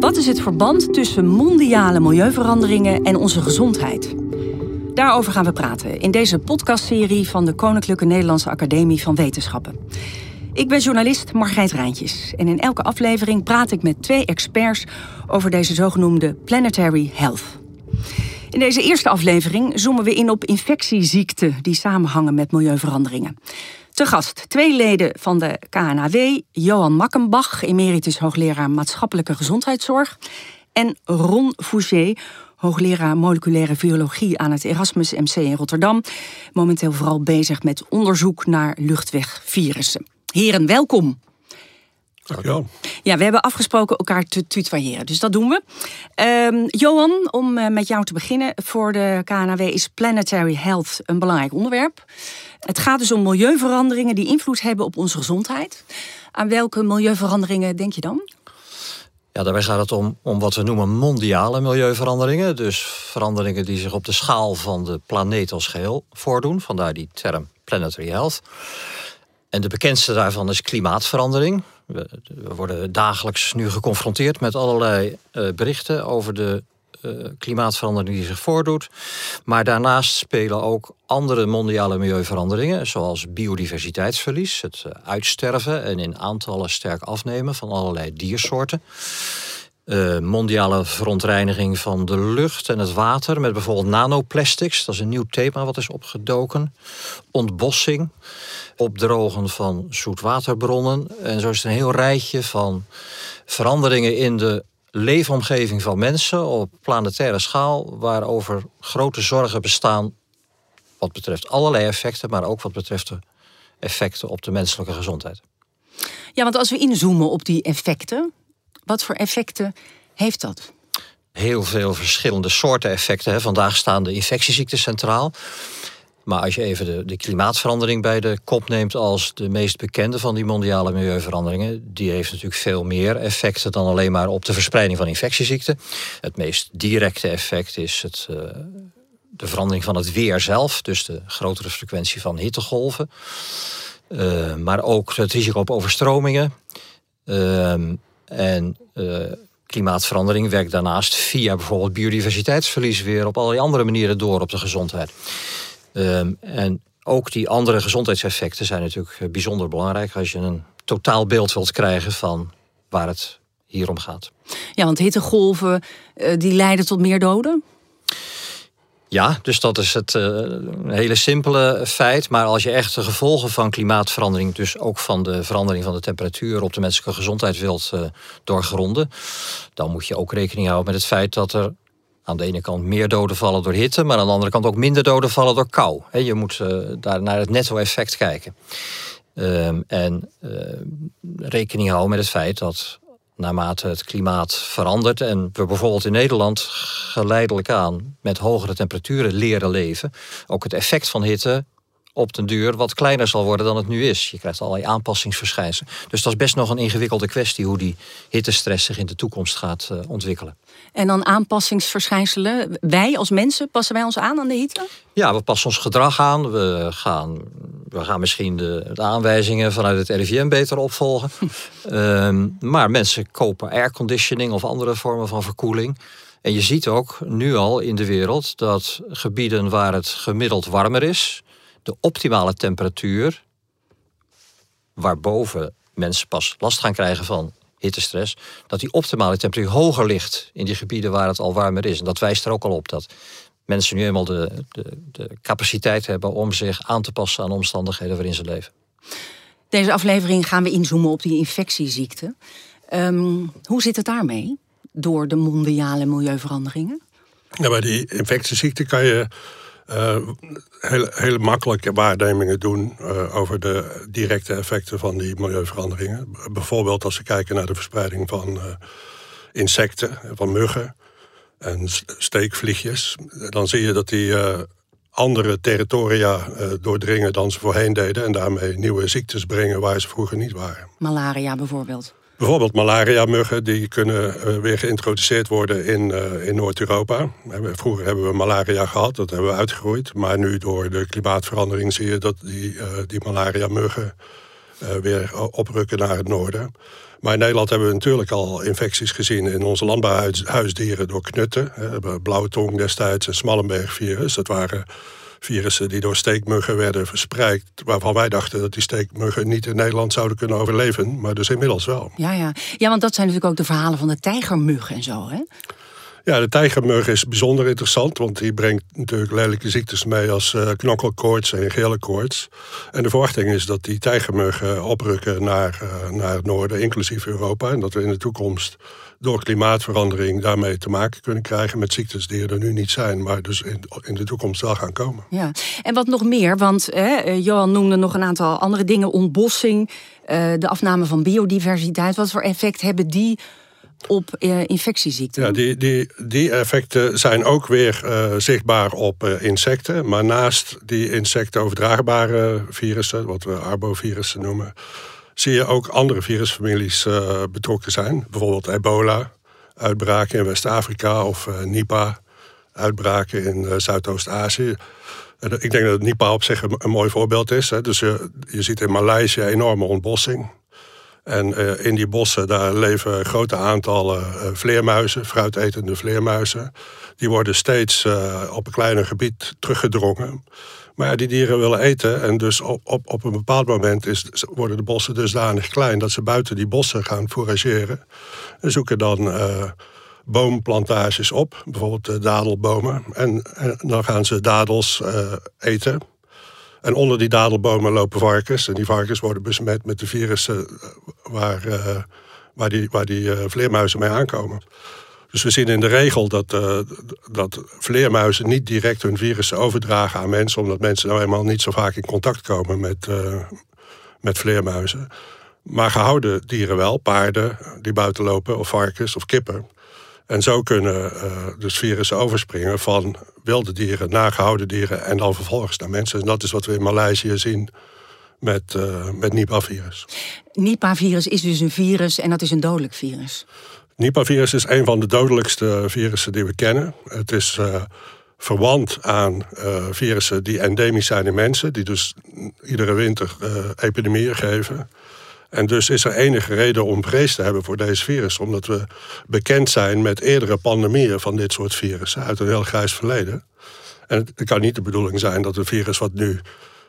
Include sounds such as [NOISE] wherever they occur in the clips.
Wat is het verband tussen mondiale milieuveranderingen en onze gezondheid? Daarover gaan we praten in deze podcastserie van de Koninklijke Nederlandse Academie van Wetenschappen. Ik ben journalist Margreet Rijntjes en in elke aflevering praat ik met twee experts over deze zogenoemde planetary health. In deze eerste aflevering zoomen we in op infectieziekten die samenhangen met milieuveranderingen. Te gast twee leden van de KNAW, Johan Makkenbach, emeritus hoogleraar maatschappelijke gezondheidszorg, en Ron Fouché, hoogleraar moleculaire virologie aan het Erasmus MC in Rotterdam, momenteel vooral bezig met onderzoek naar luchtwegvirussen. Heren, welkom. Dankjewel. Ja, we hebben afgesproken elkaar te tutoyeren, dus dat doen we. Ehm, Johan, om eh, met jou te beginnen. Voor de KNAW is planetary health een belangrijk onderwerp. Het gaat dus om milieuveranderingen die invloed hebben op onze gezondheid. Aan welke milieuveranderingen denk je dan? Ja, daarbij gaat het om, om wat we noemen mondiale milieuveranderingen. Dus veranderingen die zich op de schaal van de planeet als geheel voordoen. Vandaar die term planetary health. En de bekendste daarvan is klimaatverandering. We, worden dagelijks nu geconfronteerd met allerlei uh, berichten over de uh, klimaatverandering die zich voordoet. Maar daarnaast spelen ook andere mondiale milieuveranderingen, zoals biodiversiteitsverlies, het uh, uitsterven en in aantallen sterk afnemen van allerlei diersoorten. Mondiale verontreiniging van de lucht en het water met bijvoorbeeld nanoplastics. Dat is een nieuw thema wat is opgedoken. Ontbossing, opdrogen van zoetwaterbronnen. En zo is het een heel rijtje van veranderingen in de leefomgeving van mensen op planetaire schaal, waarover grote zorgen bestaan wat betreft allerlei effecten, maar ook wat betreft de effecten op de menselijke gezondheid. Ja, want als we inzoomen op die effecten, wat voor effecten heeft dat? Heel veel verschillende soorten effecten. Vandaag staan de infectieziekten centraal. Maar als je even de, de, klimaatverandering bij de kop neemt als de meest bekende van die mondiale milieuveranderingen, die heeft natuurlijk veel meer effecten dan alleen maar op de verspreiding van infectieziekten. Het meest directe effect is het, uh, de verandering van het weer zelf, dus de grotere frequentie van hittegolven. Uh, maar ook het risico op overstromingen. Uh, en klimaatverandering werkt daarnaast via bijvoorbeeld biodiversiteitsverlies weer op allerlei andere manieren door op de gezondheid. Um, en ook die andere gezondheidseffecten zijn natuurlijk bijzonder belangrijk als je een totaalbeeld wilt krijgen van waar het hier om gaat. Ja, want hittegolven die leiden tot meer doden? Ja, dus dat is het uh, hele simpele feit. Maar als je echt de gevolgen van klimaatverandering, dus ook van de verandering van de temperatuur op de menselijke gezondheid wilt uh, doorgronden, dan moet je ook rekening houden met het feit dat er aan de ene kant meer doden vallen door hitte, maar aan de andere kant ook minder doden vallen door kou. Je moet uh, daar naar het netto-effect kijken. Um, en rekening houden met het feit dat naarmate het klimaat verandert en we bijvoorbeeld in Nederland geleidelijk aan met hogere temperaturen leren leven, ook het effect van hitte op den duur wat kleiner zal worden dan het nu is. Je krijgt allerlei aanpassingsverschijnselen. Dus dat is best nog een ingewikkelde kwestie hoe die hittestress zich in de toekomst gaat uh, ontwikkelen. En dan aanpassingsverschijnselen. Wij als mensen, passen wij ons aan aan de hitte? Ja, we passen ons gedrag aan. We gaan, we gaan misschien de, de aanwijzingen vanuit het RIVM beter opvolgen. um, [LAUGHS] maar mensen kopen airconditioning of andere vormen van verkoeling. En je ziet ook nu al in de wereld dat gebieden waar het gemiddeld warmer is, de optimale temperatuur, waarboven mensen pas last gaan krijgen van hittestress, dat die optimale temperatuur hoger ligt in die gebieden waar het al warmer is. En dat wijst er ook al op dat mensen nu eenmaal de, de, de capaciteit hebben om zich aan te passen aan omstandigheden waarin ze leven. Deze aflevering gaan we inzoomen op die infectieziekten. Um, hoe zit het daarmee door de mondiale milieuveranderingen? Ja, bij die infectieziekten kan je uh, hele, makkelijke waarnemingen doen uh, over de directe effecten van die milieuveranderingen. Bijvoorbeeld als we kijken naar de verspreiding van uh, insecten, van muggen en steekvliegjes. Dan zie je dat die andere territoria doordringen dan ze voorheen deden. En daarmee nieuwe ziektes brengen waar ze vroeger niet waren. Malaria bijvoorbeeld. Bijvoorbeeld malaria-muggen, die kunnen uh, weer geïntroduceerd worden in, uh, in Noord-Europa. Vroeger hebben we malaria gehad, dat hebben we uitgegroeid. Maar nu door de klimaatverandering zie je dat die, uh, die malaria-muggen weer oprukken naar het noorden. Maar in Nederland hebben we natuurlijk al infecties gezien in onze landbouwhuisdieren door knutten. Blauwe tong destijds en Smallenberg-virus. Dat waren virussen die door steekmuggen werden verspreid. Waarvan wij dachten dat die steekmuggen niet in Nederland zouden kunnen overleven. Maar dus inmiddels wel. Ja, ja. ja want dat zijn natuurlijk ook de verhalen van de tijgermuggen en zo, hè? Ja, de tijgermug is bijzonder interessant, want die brengt natuurlijk lelijke ziektes mee als uh, knokkelkoorts en gele koorts. En de verwachting is dat die tijgermuggen oprukken naar, uh, naar het noorden, inclusief Europa. En dat we in de toekomst door klimaatverandering daarmee te maken kunnen krijgen met ziektes die er nu niet zijn, maar dus in, in de toekomst wel gaan komen. Ja, en wat nog meer, want eh, Johan noemde nog een aantal andere dingen, ontbossing, uh, de afname van biodiversiteit. Wat voor effect hebben die op uh, infectieziekten? Ja, die, die, die effecten zijn ook weer uh, zichtbaar op uh, insecten. Maar naast die insectenoverdraagbare virussen, wat we arbovirussen noemen, zie je ook andere virusfamilies uh, betrokken zijn. Bijvoorbeeld ebola, uitbraken in West-Afrika of uh, Nipah, uitbraken in uh, Zuidoost-Azië. Ik denk dat Nipah op zich een, een mooi voorbeeld is. Hè. Dus je, je ziet in Maleisië enorme ontbossing. En in die bossen daar leven grote aantallen vleermuizen, fruitetende vleermuizen. Die worden steeds op een kleiner gebied teruggedrongen. Maar ja, die dieren willen eten. En dus op, op, op een bepaald moment is, worden de bossen dusdanig klein dat ze buiten die bossen gaan forageren. En zoeken dan uh, boomplantages op, bijvoorbeeld de dadelbomen. En, dan gaan ze dadels uh, eten. En onder die dadelbomen lopen varkens. En die varkens worden besmet met de virussen waar, uh, waar die, waar die vleermuizen mee aankomen. Dus we zien in de regel dat, uh, dat vleermuizen niet direct hun virussen overdragen aan mensen, omdat mensen nou eenmaal niet zo vaak in contact komen met, uh, met vleermuizen. Maar gehouden dieren wel, paarden die buiten lopen, of varkens of kippen. En zo kunnen uh, dus virussen overspringen van wilde dieren naar gehouden dieren en dan vervolgens naar mensen. En dat is wat we in Maleisië zien met, met Nipah-virus. Nipah-virus is dus een virus en dat is een dodelijk virus. Nipah-virus is een van de dodelijkste virussen die we kennen. Het is uh, verwant aan uh, virussen die endemisch zijn in mensen, die dus iedere winter uh, epidemieën geven. En dus is er enige reden om vrees te hebben voor deze virus, omdat we bekend zijn met eerdere pandemieën van dit soort virussen uit een heel grijs verleden. En het kan niet de bedoeling zijn dat een virus wat nu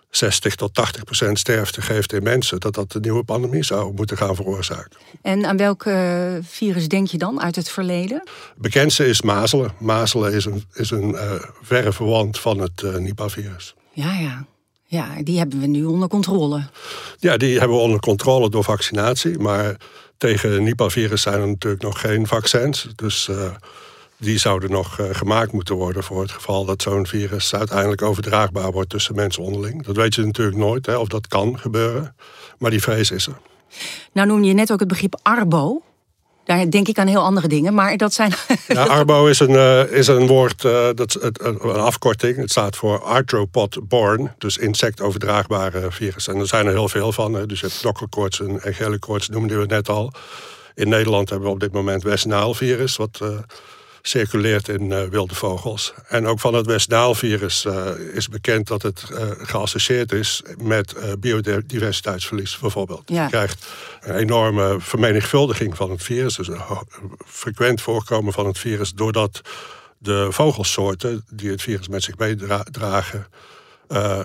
60 tot 80 procent sterfte geeft in mensen, dat dat de nieuwe pandemie zou moeten gaan veroorzaken. En aan welk uh, virus denk je dan uit het verleden? Het bekendste is mazelen. Mazelen is een, is een uh, verre verwant van het uh, Nipah-virus. Ja, ja. Ja, die hebben we nu onder controle. Ja, die hebben we onder controle door vaccinatie. Maar tegen Nipah-virus zijn er natuurlijk nog geen vaccins. Dus die zouden nog uh, gemaakt moeten worden voor het geval dat zo'n virus uiteindelijk overdraagbaar wordt tussen mensen onderling. Dat weet je natuurlijk nooit, hè, of dat kan gebeuren. Maar die vrees is er. Nou noem je net ook het begrip arbo. Daar denk ik aan heel andere dingen, maar dat zijn. [LAUGHS] Ja, arbo is een, uh, is een woord, uh, dat, het, een afkorting. Het staat voor arthropod-borne, dus insectoverdraagbare virus. En er zijn er heel veel van. Hè. Dus je hebt dokkerkoorts en gele koorts, noemden we net al. In Nederland hebben we op dit moment West Nile-virus, wat circuleert in uh, wilde vogels. En ook van het West-Nile-virus uh, is bekend dat het uh, geassocieerd is met biodiversiteitsverlies, bijvoorbeeld. Ja. Je krijgt een enorme vermenigvuldiging van het virus, dus een frequent voorkomen van het virus, doordat de vogelsoorten die het virus met zich meedragen. Uh,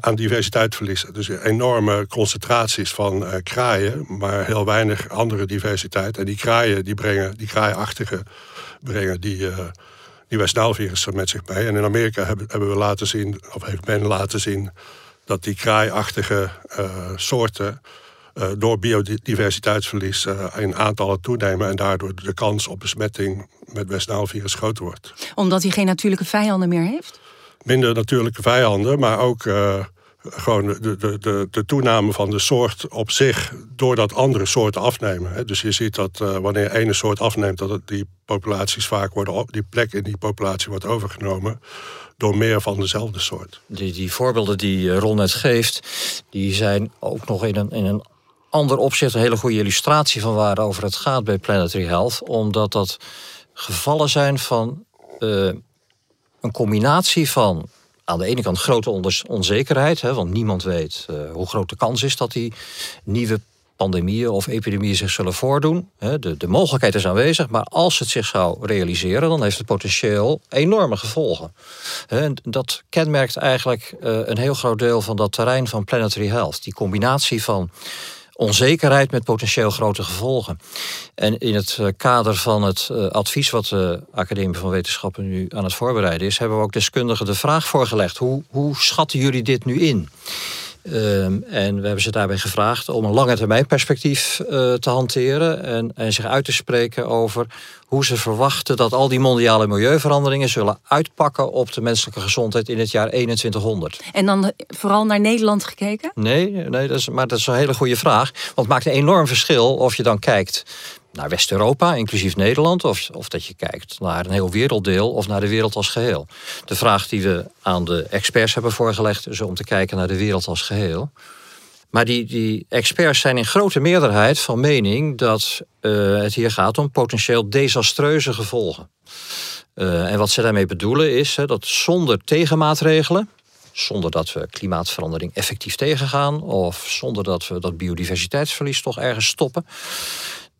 aan diversiteit verliezen. Dus enorme concentraties van uh, kraaien, maar heel weinig andere diversiteit. En die kraaien die brengen, die kraaiachtige brengen die, uh, die West-Nile-virussen met zich mee. En in Amerika hebben, hebben we laten zien, of heeft men laten zien, dat die kraaiachtige uh, soorten uh, door biodiversiteitsverlies in aantallen toenemen en daardoor de kans op besmetting met West-Nile-virus groter wordt. Omdat hij geen natuurlijke vijanden meer heeft? Minder natuurlijke vijanden, maar ook gewoon de, de, de, de, toename van de soort op zich doordat andere soorten afnemen. Dus je ziet dat uh, wanneer ene soort afneemt, dat die populaties vaak worden, die plek in die populatie wordt overgenomen door meer van dezelfde soort. Die, die voorbeelden die eh, Ron net geeft, die zijn ook nog in een, in een ander opzicht een hele goede illustratie van waarover het gaat bij Planetary Health. Omdat dat gevallen zijn van uh, een combinatie van aan de ene kant grote onzekerheid, hè, want niemand weet uh, hoe groot de kans is dat die nieuwe pandemieën of epidemieën zich zullen voordoen. De, de mogelijkheid is aanwezig, maar als het zich zou realiseren, dan heeft het potentieel enorme gevolgen. En dat kenmerkt eigenlijk eh, een heel groot deel van dat terrein van planetary health. Die combinatie van onzekerheid met potentieel grote gevolgen. En in het eh, kader van het eh, advies wat de Academie van Wetenschappen nu aan het voorbereiden is, hebben we ook deskundigen de vraag voorgelegd: hoe, hoe schatten jullie dit nu in? Ehm, en we hebben ze daarbij gevraagd om een lange termijn perspectief uh, te hanteren en, en zich uit te spreken over hoe ze verwachten dat al die mondiale milieuveranderingen zullen uitpakken op de menselijke gezondheid in het jaar 2100. En dan vooral naar Nederland gekeken? Nee, nee dat is, maar dat is een hele goede vraag. Want het maakt een enorm verschil of je dan kijkt naar West-Europa, inclusief Nederland, of, of dat je kijkt naar een heel werelddeel of naar de wereld als geheel. De vraag die we aan de experts hebben voorgelegd is om te kijken naar de wereld als geheel. Maar die, die experts zijn in grote meerderheid van mening dat uh, het hier gaat om potentieel desastreuze gevolgen. Uh, en wat ze daarmee bedoelen is hè, dat zonder tegenmaatregelen, zonder dat we klimaatverandering effectief tegengaan, of zonder dat we dat biodiversiteitsverlies toch ergens stoppen,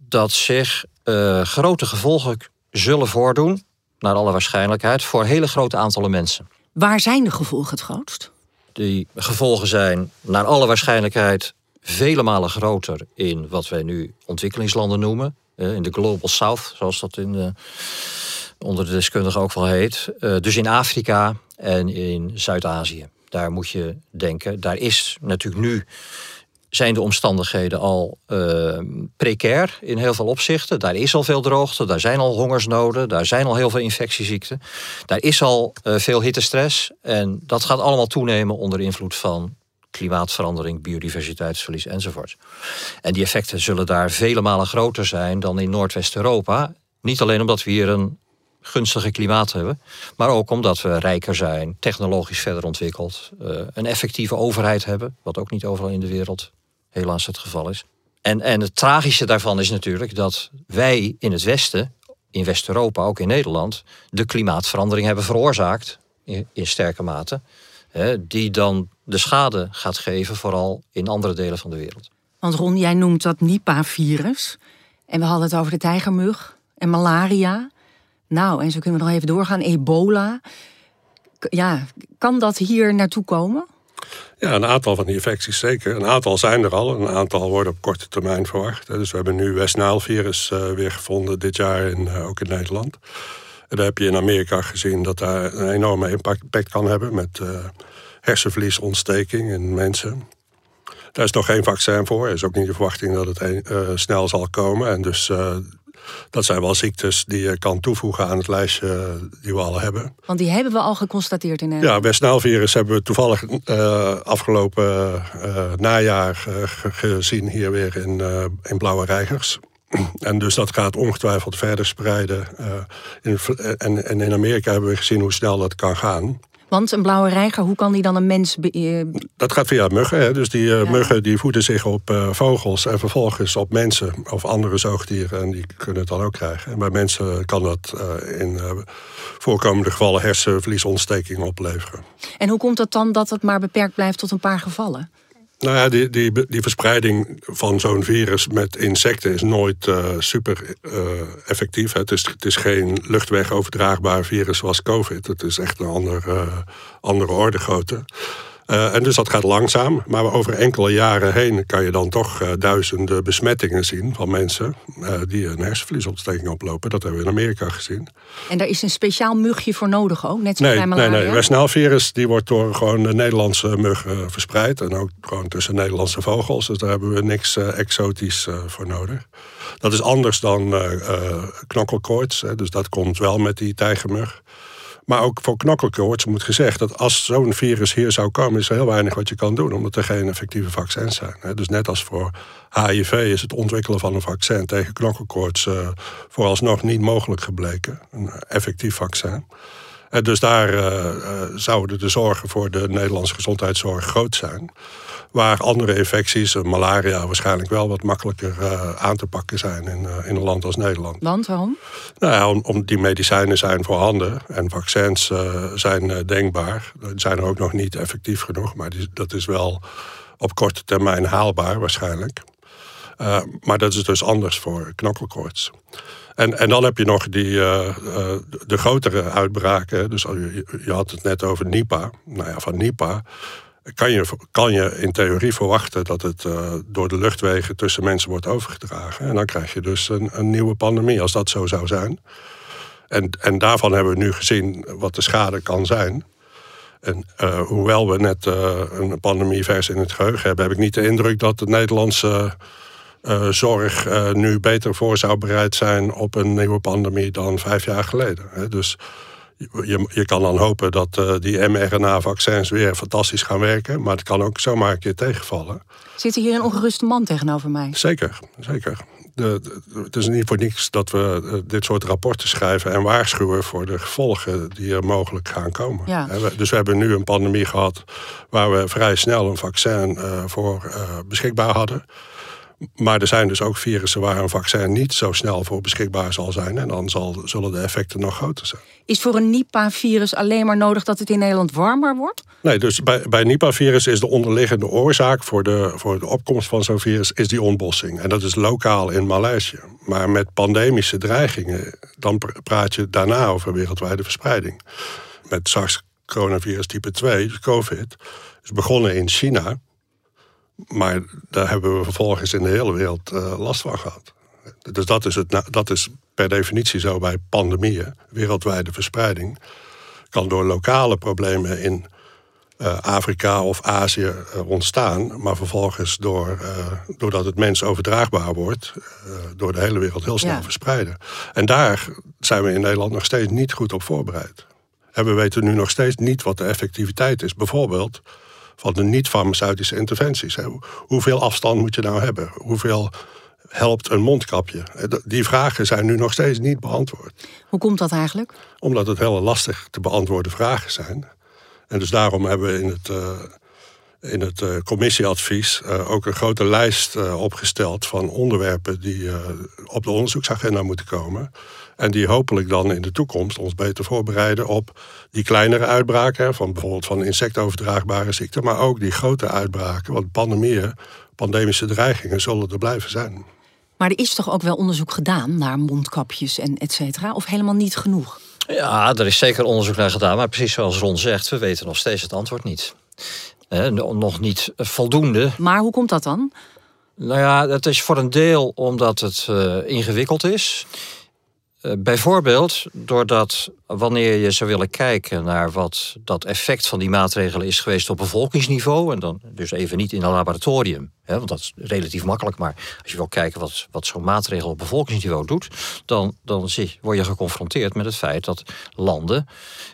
dat zich uh, grote gevolgen zullen voordoen, naar alle waarschijnlijkheid, voor hele grote aantallen mensen. Waar zijn de gevolgen het grootst? Die gevolgen zijn naar alle waarschijnlijkheid vele malen groter in wat wij nu ontwikkelingslanden noemen. Eh, in de Global South, zoals dat in de, onder de deskundigen ook wel heet. Eh, dus in Afrika en in Zuid-Azië. Daar moet je denken. Daar is natuurlijk nu zijn de omstandigheden al uh, precair in heel veel opzichten. Daar is al veel droogte, daar zijn al hongersnoden, daar zijn al heel veel infectieziekten. Daar is al uh, veel hittestress en dat gaat allemaal toenemen onder invloed van klimaatverandering, biodiversiteitsverlies enzovoort. En die effecten zullen daar vele malen groter zijn dan in Noordwest-Europa. Niet alleen omdat we hier een gunstige klimaat hebben, maar ook omdat we rijker zijn, technologisch verder ontwikkeld, uh, een effectieve overheid hebben, wat ook niet overal in de wereld helaas het geval is. En, en het tragische daarvan is natuurlijk dat wij in het Westen, in West-Europa, ook in Nederland, de klimaatverandering hebben veroorzaakt, in, in sterke mate, hè, die dan de schade gaat geven, vooral in andere delen van de wereld. Want Ron, jij noemt dat Nipah-virus. En we hadden het over de tijgermug en malaria. Nou, en zo kunnen we nog even doorgaan. Ebola. Ja, kan dat hier naartoe komen? Ja, een aantal van die infecties zeker. Een aantal zijn er al, een aantal worden op korte termijn verwacht. Dus we hebben nu West Nile-virus uh, weer gevonden dit jaar, in, uh, ook in Nederland. En daar heb je in Amerika gezien dat daar een enorme impact kan hebben met uh, hersenvliesontsteking in mensen. Daar is nog geen vaccin voor. Er is ook niet de verwachting dat het snel zal komen. En dus dat zijn wel ziektes die je kan toevoegen aan het lijstje die we al hebben. Want die hebben we al geconstateerd in Nederland. Ja, West-Nile-virus hebben we toevallig uh, afgelopen uh, najaar gezien hier weer in, in Blauwe Reigers. [CLEARS THROAT] En dus dat gaat ongetwijfeld verder spreiden. In, en, en in Amerika hebben we gezien hoe snel dat kan gaan. Want een blauwe reiger, hoe kan die dan een mens... Be dat gaat via muggen. Hè? Dus die uh, muggen die voeden zich op uh, vogels en vervolgens op mensen of andere zoogdieren. En die kunnen het dan ook krijgen. En bij mensen kan dat uh, in voorkomende gevallen hersenvliesontsteking opleveren. En hoe komt het dan dat het maar beperkt blijft tot een paar gevallen? Nou ja, die, die, die verspreiding van zo'n virus met insecten is nooit uh, super uh, effectief. Het is, het is geen luchtwegoverdraagbaar virus zoals COVID. Het is echt een uh, andere orde grootte. Uh, en dus dat gaat langzaam, maar over enkele jaren heen kan je dan toch uh, duizenden besmettingen zien van mensen uh, die een hersenvliesontsteking oplopen. Dat hebben we in Amerika gezien. En daar is een speciaal mugje voor nodig ook, net zoals nee, bij malaria? Nee, nee, West-Nile-virus die wordt door gewoon de Nederlandse muggen verspreid. En ook gewoon tussen Nederlandse vogels, dus daar hebben we niks exotisch voor nodig. Dat is anders dan knokkelkoorts, dus dat komt wel met die tijgermug. Maar ook voor knokkelkoorts moet gezegd dat als zo'n virus hier zou komen, is er heel weinig wat je kan doen, omdat er geen effectieve vaccins zijn. Dus net als voor HIV is het ontwikkelen van een vaccin tegen knokkelkoorts uh, vooralsnog niet mogelijk gebleken. Een effectief vaccin. En dus daar zouden de zorgen voor de Nederlandse gezondheidszorg groot zijn. Waar andere infecties, malaria waarschijnlijk wel wat makkelijker aan te pakken zijn in, in een land als Nederland. Want waarom? Nou ja, om, om die medicijnen zijn voorhanden en vaccins zijn denkbaar. Zijn er ook nog niet effectief genoeg, maar die, dat is wel op korte termijn haalbaar waarschijnlijk. Uh, maar dat is dus anders voor knokkelkoorts. En, en dan heb je nog die, uh, uh, de grotere uitbraken. Dus je, je, had het net over Nipah. Nou ja, van Nipah kan je, kan je in theorie verwachten dat het door de luchtwegen tussen mensen wordt overgedragen. En dan krijg je dus een, een nieuwe pandemie als dat zo zou zijn. En, en daarvan hebben we nu gezien wat de schade kan zijn. En hoewel we net een pandemie vers in het geheugen hebben, heb ik niet de indruk dat de Nederlandse uh, zorg nu beter voor zou bereid zijn op een nieuwe pandemie dan vijf jaar geleden. Hè. Dus je, je kan dan hopen dat die mRNA-vaccins weer fantastisch gaan werken, maar het kan ook zomaar een keer tegenvallen. Zit hier een ongeruste man tegenover mij? Zeker, zeker de, het is niet voor niks dat we eh, dit soort rapporten schrijven en waarschuwen voor de gevolgen die er mogelijk gaan komen. Ja. Dus we hebben nu een pandemie gehad waar we vrij snel een vaccin uh, voor uh, beschikbaar hadden. Maar er zijn dus ook virussen waar een vaccin niet zo snel voor beschikbaar zal zijn. En dan zal, zullen de effecten nog groter zijn. Is voor een Nipah-virus alleen maar nodig dat het in Nederland warmer wordt? Nee, dus bij, bij Nipah-virus is de onderliggende oorzaak voor de, voor de opkomst van zo'n virus is die ontbossing. En dat is lokaal in Maleisië. Maar met pandemische dreigingen, dan praat je daarna over wereldwijde verspreiding. Met SARS-coronavirus type 2, dus COVID, is begonnen in China. Maar daar hebben we vervolgens in de hele wereld uh, last van gehad. Dus dat is, het, dat is per definitie zo bij pandemieën. Wereldwijde verspreiding kan door lokale problemen in uh, Afrika of Azië uh, ontstaan. Maar vervolgens door, doordat het mens overdraagbaar wordt... door de hele wereld heel snel ja. verspreiden. En daar zijn we in Nederland nog steeds niet goed op voorbereid. En we weten nu nog steeds niet wat de effectiviteit is. Bijvoorbeeld van de niet-farmaceutische interventies. Hoeveel afstand moet je nou hebben? Hoeveel helpt een mondkapje? Die vragen zijn nu nog steeds niet beantwoord. Hoe komt dat eigenlijk? Omdat het hele lastig te beantwoorden vragen zijn. En dus daarom hebben we in het, uh, in het uh, commissieadvies uh, ook een grote lijst opgesteld van onderwerpen die op de onderzoeksagenda moeten komen. En die hopelijk dan in de toekomst ons beter voorbereiden op die kleinere uitbraken. Van bijvoorbeeld van insectoverdraagbare ziekten. Maar ook die grote uitbraken. Want pandemieën, pandemische dreigingen zullen er blijven zijn. Maar er is toch ook wel onderzoek gedaan naar mondkapjes en et cetera? Of helemaal niet genoeg? Ja, er is zeker onderzoek naar gedaan. Maar precies zoals Ron zegt, we weten nog steeds het antwoord niet. Eh, nog niet voldoende. Maar hoe komt dat dan? Nou ja, dat is voor een deel omdat het uh, ingewikkeld is. Eh, bijvoorbeeld doordat wanneer je zou willen kijken naar wat dat effect van die maatregelen is geweest op bevolkingsniveau, en dan dus even niet in een laboratorium, hè, want dat is relatief makkelijk, maar als je wil kijken wat, wat zo'n maatregel op bevolkingsniveau doet, dan, dan zie, word je geconfronteerd met het feit dat landen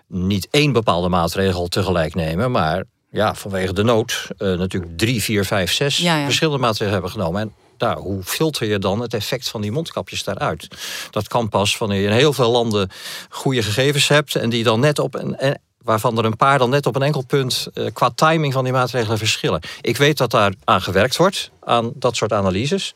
niet één bepaalde maatregel tegelijk nemen, maar ja, vanwege de nood uh, natuurlijk drie, vier, vijf, zes ja, ja. verschillende maatregelen hebben genomen. En nou, hoe filter je dan het effect van die mondkapjes daaruit? Dat kan pas wanneer je in heel veel landen goede gegevens hebt en die dan net op een, waarvan er een paar dan net op een enkel punt uh, qua timing van die maatregelen verschillen. Ik weet dat daar aan gewerkt wordt, aan dat soort analyses.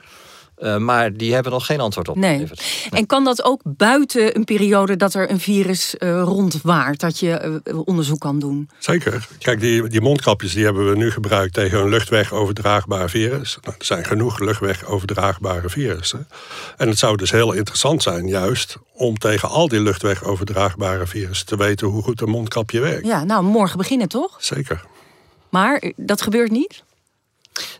Uh, maar die hebben nog geen antwoord op. Nee. En kan dat ook buiten een periode dat er een virus uh, rondwaart, dat je uh, onderzoek kan doen? Zeker. Kijk, die, die mondkapjes die hebben we nu gebruikt tegen een luchtwegoverdraagbaar virus. Nou, er zijn genoeg luchtwegoverdraagbare virussen. En het zou dus heel interessant zijn, juist, om tegen al die luchtwegoverdraagbare virussen te weten hoe goed een mondkapje werkt. Ja, nou, morgen beginnen toch? Zeker. Maar dat gebeurt niet?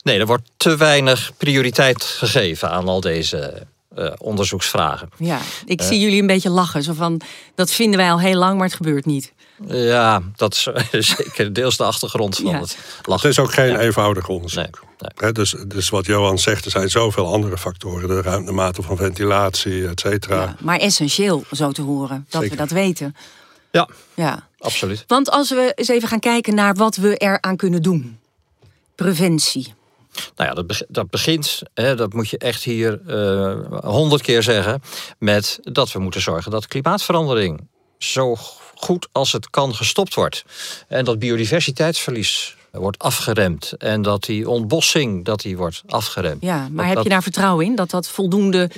Nee, er wordt te weinig prioriteit gegeven aan al deze uh, onderzoeksvragen. Ja, ik uh, zie jullie een beetje lachen. Zo van, dat vinden wij al heel lang, maar het gebeurt niet. Ja, dat is [LAUGHS] zeker deels de achtergrond van ja. het lachen. Het is ook geen ja. eenvoudig onderzoek. Nee, nee. He, dus, dus wat Johan zegt, er zijn zoveel andere factoren. De, ruimte, de mate van ventilatie, et cetera. Ja, maar essentieel, zo te horen, dat zeker. we dat weten. Ja, ja, absoluut. Want als we eens even gaan kijken naar wat we eraan kunnen doen preventie? Nou ja, dat, dat begint, hè, dat moet je echt hier honderd uh, keer zeggen, met dat we moeten zorgen dat klimaatverandering zo goed als het kan gestopt wordt. En dat biodiversiteitsverlies wordt afgeremd. En dat die ontbossing dat die wordt afgeremd. Ja, maar heb je daar vertrouwen in dat dat voldoende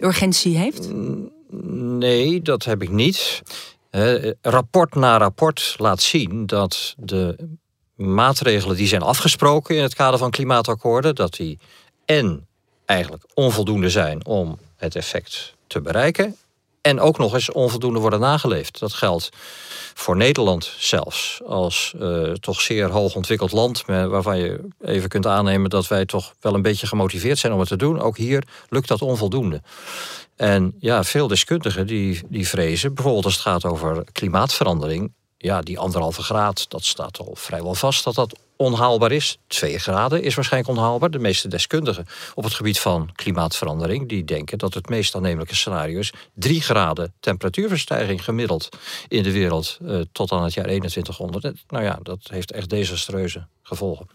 urgentie heeft? Nee, dat heb ik niet. rapport na rapport laat zien dat de maatregelen die zijn afgesproken in het kader van klimaatakkoorden, dat die en eigenlijk onvoldoende zijn om het effect te bereiken. En ook nog eens onvoldoende worden nageleefd. Dat geldt voor Nederland zelfs. Als uh, toch zeer hoog ontwikkeld land. Waarvan je even kunt aannemen dat wij toch wel een beetje gemotiveerd zijn om het te doen. Ook hier lukt dat onvoldoende. En ja, veel deskundigen die, die vrezen, bijvoorbeeld als het gaat over klimaatverandering. Ja, die anderhalve graad, dat staat al vrijwel vast dat dat onhaalbaar is. 2 graden is waarschijnlijk onhaalbaar. De meeste deskundigen op het gebied van klimaatverandering... die denken dat het meest aannemelijke scenario is... 3 graden temperatuurverstijging gemiddeld in de wereld... Uh, tot aan het jaar 2100. Nou ja, dat heeft echt desastreuze gevolgen.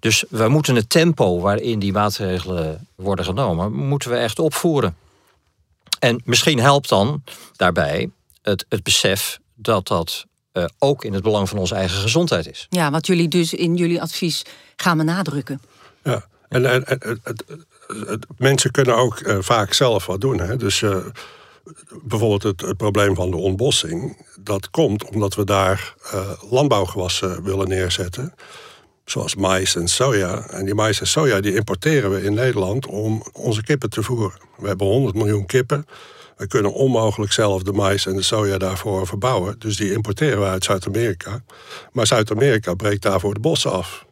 Dus we moeten het tempo waarin die maatregelen worden genomen... moeten we echt opvoeren. En misschien helpt dan daarbij het, het besef dat dat uh, ook in het belang van onze eigen gezondheid is. Ja, wat jullie dus in jullie advies gaan benadrukken. Ja, en, en, en het, het, mensen kunnen ook uh, vaak zelf wat doen. Hè? Dus uh, bijvoorbeeld het, het, probleem van de ontbossing. Dat komt omdat we daar landbouwgewassen willen neerzetten. Zoals mais en soja. En die mais en soja die importeren we in Nederland om onze kippen te voeren. We hebben 100 miljoen kippen. We kunnen onmogelijk zelf de mais en de soja daarvoor verbouwen. Dus die importeren we uit Zuid-Amerika. Maar Zuid-Amerika breekt daarvoor de bossen af.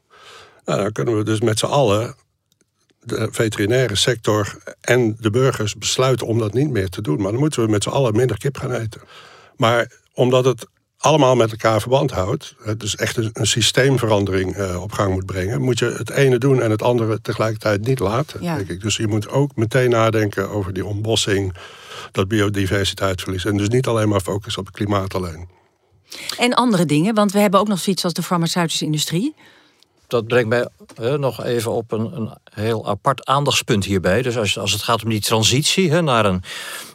Nou, dan kunnen we dus met z'n allen, de veterinaire sector en de burgers, besluiten om dat niet meer te doen. Maar dan moeten we met z'n allen minder kip gaan eten. Maar omdat het allemaal met elkaar verband houdt, dus echt een, systeemverandering uh, op gang moet brengen, moet je het ene doen en het andere tegelijkertijd niet laten. Denk ik. Dus je moet ook meteen nadenken over die ontbossing dat biodiversiteitsverlies. En dus niet alleen maar focussen op het klimaat alleen. En andere dingen, want we hebben ook nog zoiets als de farmaceutische industrie. Dat brengt mij nog even op een, een, heel apart aandachtspunt hierbij. Dus als, als het gaat om die transitie naar, een,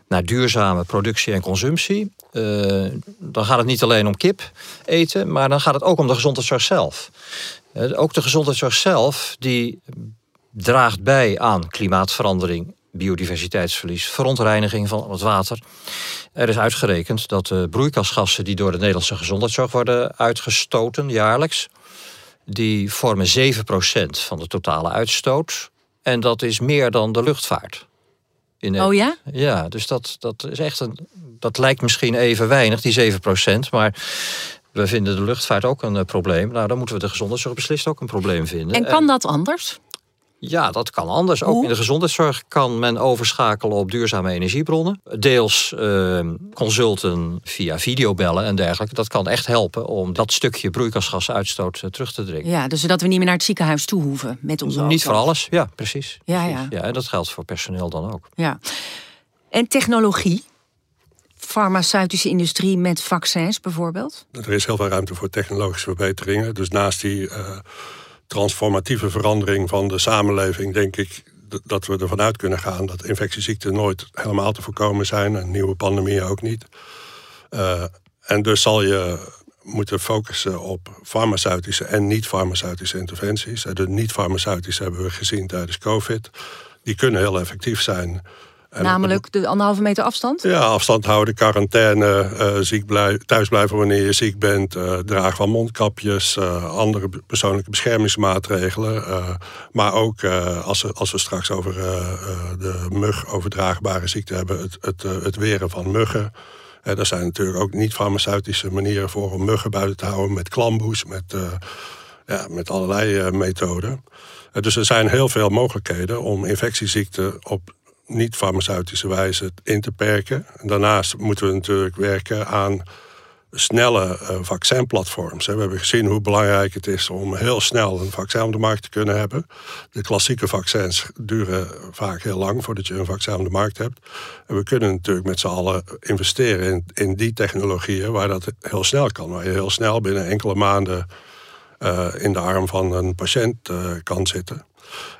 naar duurzame productie en consumptie, uh, dan gaat het niet alleen om kip eten, maar dan gaat het ook om de gezondheidszorg zelf. Uh, ook de gezondheidszorg zelf, die draagt bij aan klimaatverandering biodiversiteitsverlies, verontreiniging van het water. Er is uitgerekend dat de broeikasgassen die door de Nederlandse gezondheidszorg worden uitgestoten jaarlijks, die vormen 7% van de totale uitstoot. En dat is meer dan de luchtvaart. In oh ja? Ja, dus dat, dat is echt een. Dat lijkt misschien even weinig, die 7%, maar we vinden de luchtvaart ook een eh, probleem. Nou, dan moeten we de gezondheidszorg beslist ook een probleem vinden. En kan dat anders? Ja, dat kan anders. Ook in de gezondheidszorg kan men overschakelen op duurzame energiebronnen. Deels uh, consulten via videobellen en dergelijke. Dat kan echt helpen om dat stukje broeikasgasuitstoot uh, terug te dringen. Ja, dus zodat we niet meer naar het ziekenhuis toe hoeven met onze Niet voor alles, ja, precies. Ja, ja. ja, en dat geldt voor personeel dan ook. Ja. En technologie? farmaceutische industrie met vaccins bijvoorbeeld? Er is heel veel ruimte voor technologische verbeteringen. Dus naast die uh, transformatieve verandering van de samenleving, denk ik dat we ervan uit kunnen gaan dat infectieziekten nooit helemaal te voorkomen zijn en nieuwe pandemieën ook niet. Uh, en dus zal je moeten focussen op farmaceutische en niet-farmaceutische interventies. De niet-farmaceutische hebben we gezien tijdens COVID. Die kunnen heel effectief zijn. Namelijk de anderhalve meter afstand? Ja, afstand houden, quarantaine, uh, ziek blij, thuis blijven wanneer je ziek bent, uh, dragen van mondkapjes, uh, andere persoonlijke beschermingsmaatregelen. maar ook als, we, als we straks over de mug-overdraagbare ziekte hebben, het, het, het weren van muggen. er zijn natuurlijk ook niet-farmaceutische manieren voor om muggen buiten te houden met klamboes, met, ja, met allerlei methoden. dus er zijn heel veel mogelijkheden om infectieziekten op niet-farmaceutische wijze in te perken. daarnaast moeten we natuurlijk werken aan snelle uh, vaccinplatforms. We hebben gezien hoe belangrijk het is om heel snel een vaccin op de markt te kunnen hebben. De klassieke vaccins duren vaak heel lang voordat je een vaccin op de markt hebt. En we kunnen natuurlijk met z'n allen investeren in, in die technologieën waar dat heel snel kan. Waar je heel snel binnen enkele maanden uh, in de arm van een patiënt uh, kan zitten.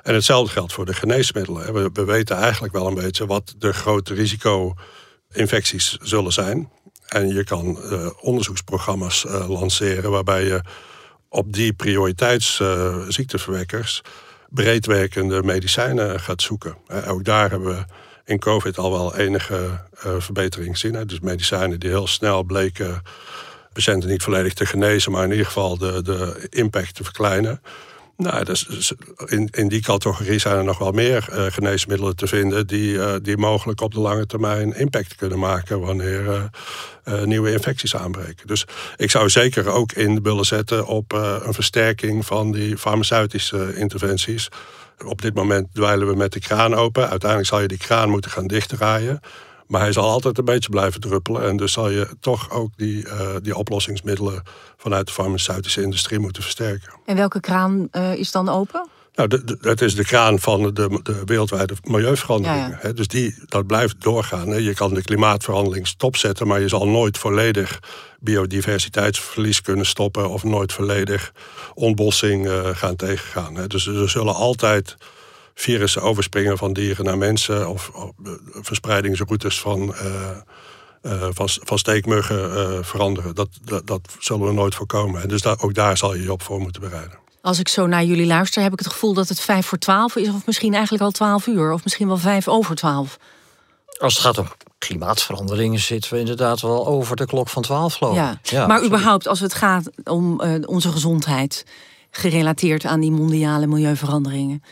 En hetzelfde geldt voor de geneesmiddelen. We, weten eigenlijk wel een beetje wat de grote risico-infecties zullen zijn. En je kan onderzoeksprogramma's lanceren waarbij je op die prioriteitsziekteverwekkers breedwerkende medicijnen gaat zoeken. ook daar hebben we in COVID al wel enige verbetering gezien. Dus medicijnen die heel snel bleken patiënten niet volledig te genezen, maar in ieder geval de, de impact te verkleinen. Nou, dus in, in die categorie zijn er nog wel meer uh, geneesmiddelen te vinden die, uh, die mogelijk op de lange termijn impact kunnen maken wanneer uh, nieuwe infecties aanbreken. Dus ik zou zeker ook in willen zetten op een versterking van die farmaceutische interventies. Op dit moment dweilen we met de kraan open. Uiteindelijk zal je die kraan moeten gaan dichtdraaien. Maar hij zal altijd een beetje blijven druppelen. En dus zal je toch ook die, uh, die oplossingsmiddelen vanuit de farmaceutische industrie moeten versterken. En welke kraan uh, is dan open? Nou, de, het is de kraan van de, de wereldwijde milieuveranderingen. Ja, Dus die, dat blijft doorgaan. Hè. Je kan de klimaatverandering stopzetten, maar je zal nooit volledig biodiversiteitsverlies kunnen stoppen of nooit volledig ontbossing uh, gaan tegengaan. Hè. Dus er zullen altijd virussen overspringen van dieren naar mensen of, of verspreidingsroutes van, uh, uh, van, van, steekmuggen uh, veranderen. Dat, dat, dat, zullen we nooit voorkomen. En dus daar, ook daar zal je je op voor moeten bereiden. Als ik zo naar jullie luister, heb ik het gevoel dat het vijf voor twaalf is, of misschien eigenlijk al twaalf uur, of misschien wel vijf over twaalf. Als het gaat om klimaatveranderingen zitten we inderdaad wel over de klok van twaalf, geloof Ja. ja maar überhaupt, als het gaat om onze gezondheid, gerelateerd aan die mondiale milieuveranderingen.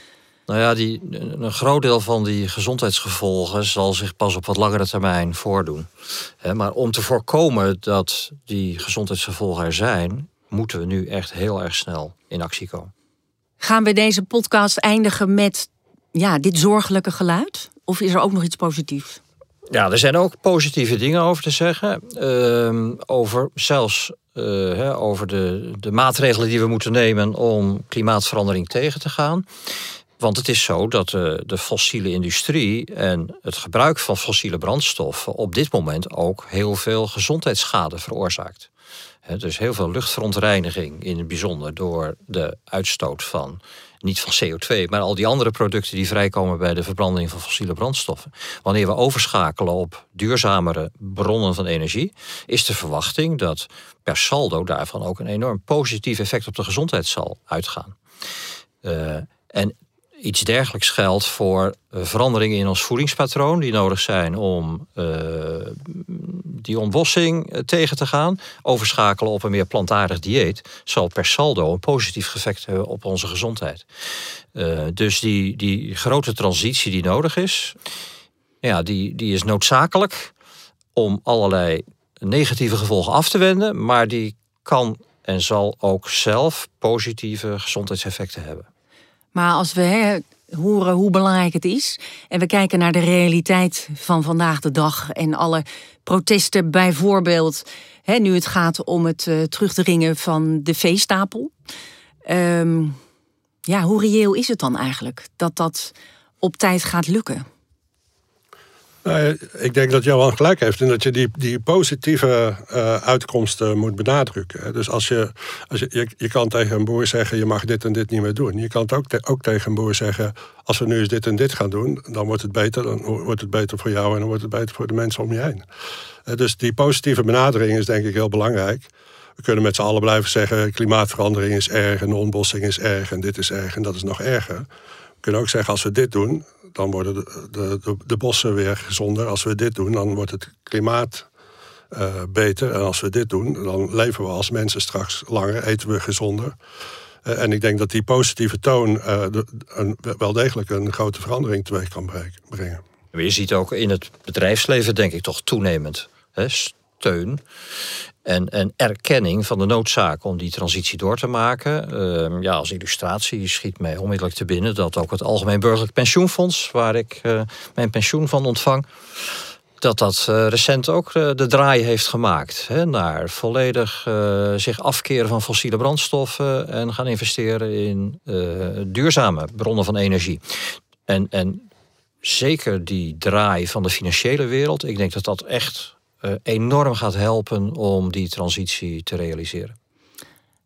Nou ja, die, een groot deel van die gezondheidsgevolgen zal zich pas op wat langere termijn voordoen. Maar om te voorkomen dat die gezondheidsgevolgen er zijn, moeten we nu echt heel erg snel in actie komen. Gaan we deze podcast eindigen met ja, dit zorgelijke geluid? Of is er ook nog iets positiefs? Ja, er zijn ook positieve dingen over te zeggen. Uh, over zelfs uh, over de, de maatregelen die we moeten nemen om klimaatverandering tegen te gaan. Want het is zo dat de, de fossiele industrie en het gebruik van fossiele brandstoffen op dit moment ook heel veel gezondheidsschade veroorzaakt. dus heel veel luchtverontreiniging in het bijzonder door de uitstoot van niet van CO2, maar al die andere producten die vrijkomen bij de verbranding van fossiele brandstoffen. Wanneer we overschakelen op duurzamere bronnen van energie, is de verwachting dat per saldo daarvan ook een enorm positief effect op de gezondheid zal uitgaan. Uh, en iets dergelijks geldt voor eh, veranderingen in ons voedingspatroon die nodig zijn om uh, die ontbossing eh, tegen te gaan. Overschakelen op een meer plantaardig dieet zal per saldo een positief effect hebben op onze gezondheid. Dus die, die grote transitie die nodig is, ja, die, die is noodzakelijk om allerlei negatieve gevolgen af te wenden, maar die kan en zal ook zelf positieve gezondheidseffecten hebben. Maar als we horen hoe belangrijk het is en we kijken naar de realiteit van vandaag de dag en alle protesten, bijvoorbeeld hè, nu het gaat om het uh, terugdringen van de veestapel. Um, ja, hoe reëel is het dan eigenlijk dat dat op tijd gaat lukken? Nou, ik denk dat Johan gelijk heeft en dat je die, die positieve uh, uitkomsten moet benadrukken. Dus als je, als je, je, je, kan tegen een boer zeggen: je mag dit en dit niet meer doen. Je kan het ook, ook tegen een boer zeggen: als we nu eens dit en dit gaan doen, dan wordt het beter. Dan wordt het beter voor jou en dan wordt het beter voor de mensen om je heen. Uh, dus die positieve benadering is denk ik heel belangrijk. We kunnen met z'n allen blijven zeggen: klimaatverandering is erg en ontbossing is erg en dit is erg en dat is nog erger. We kunnen ook zeggen: als we dit doen, dan worden de, de, de, bossen weer gezonder. Als we dit doen, dan wordt het klimaat uh, beter. En als we dit doen, dan leven we als mensen straks langer, eten we gezonder. Uh, en ik denk dat die positieve toon de, een, wel degelijk een grote verandering teweeg kan brengen. Maar je ziet ook in het bedrijfsleven, denk ik, toch toenemend hè, steun en, en erkenning van de noodzaak om die transitie door te maken. Uh, ja, als illustratie schiet mij onmiddellijk te binnen dat ook het Algemeen Burgerlijk Pensioenfonds, waar ik uh, mijn pensioen van ontvang, dat dat uh, recent ook de, de draai heeft gemaakt hè, naar volledig eh, zich afkeren van fossiele brandstoffen en gaan investeren in duurzame bronnen van energie. En, en zeker die draai van de financiële wereld, ik denk dat dat echt enorm gaat helpen om die transitie te realiseren.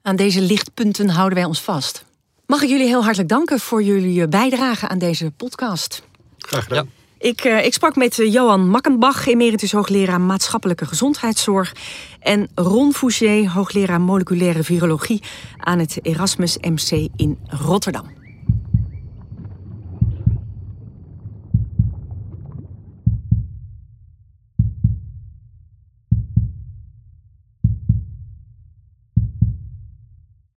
Aan deze lichtpunten houden wij ons vast. Mag ik jullie heel hartelijk danken voor jullie bijdrage aan deze podcast. Graag gedaan. Ik, uh, ik sprak met Johan Makkenbach, emeritus hoogleraar maatschappelijke gezondheidszorg. En Ron Fouché, hoogleraar moleculaire virologie aan het Erasmus MC in Rotterdam.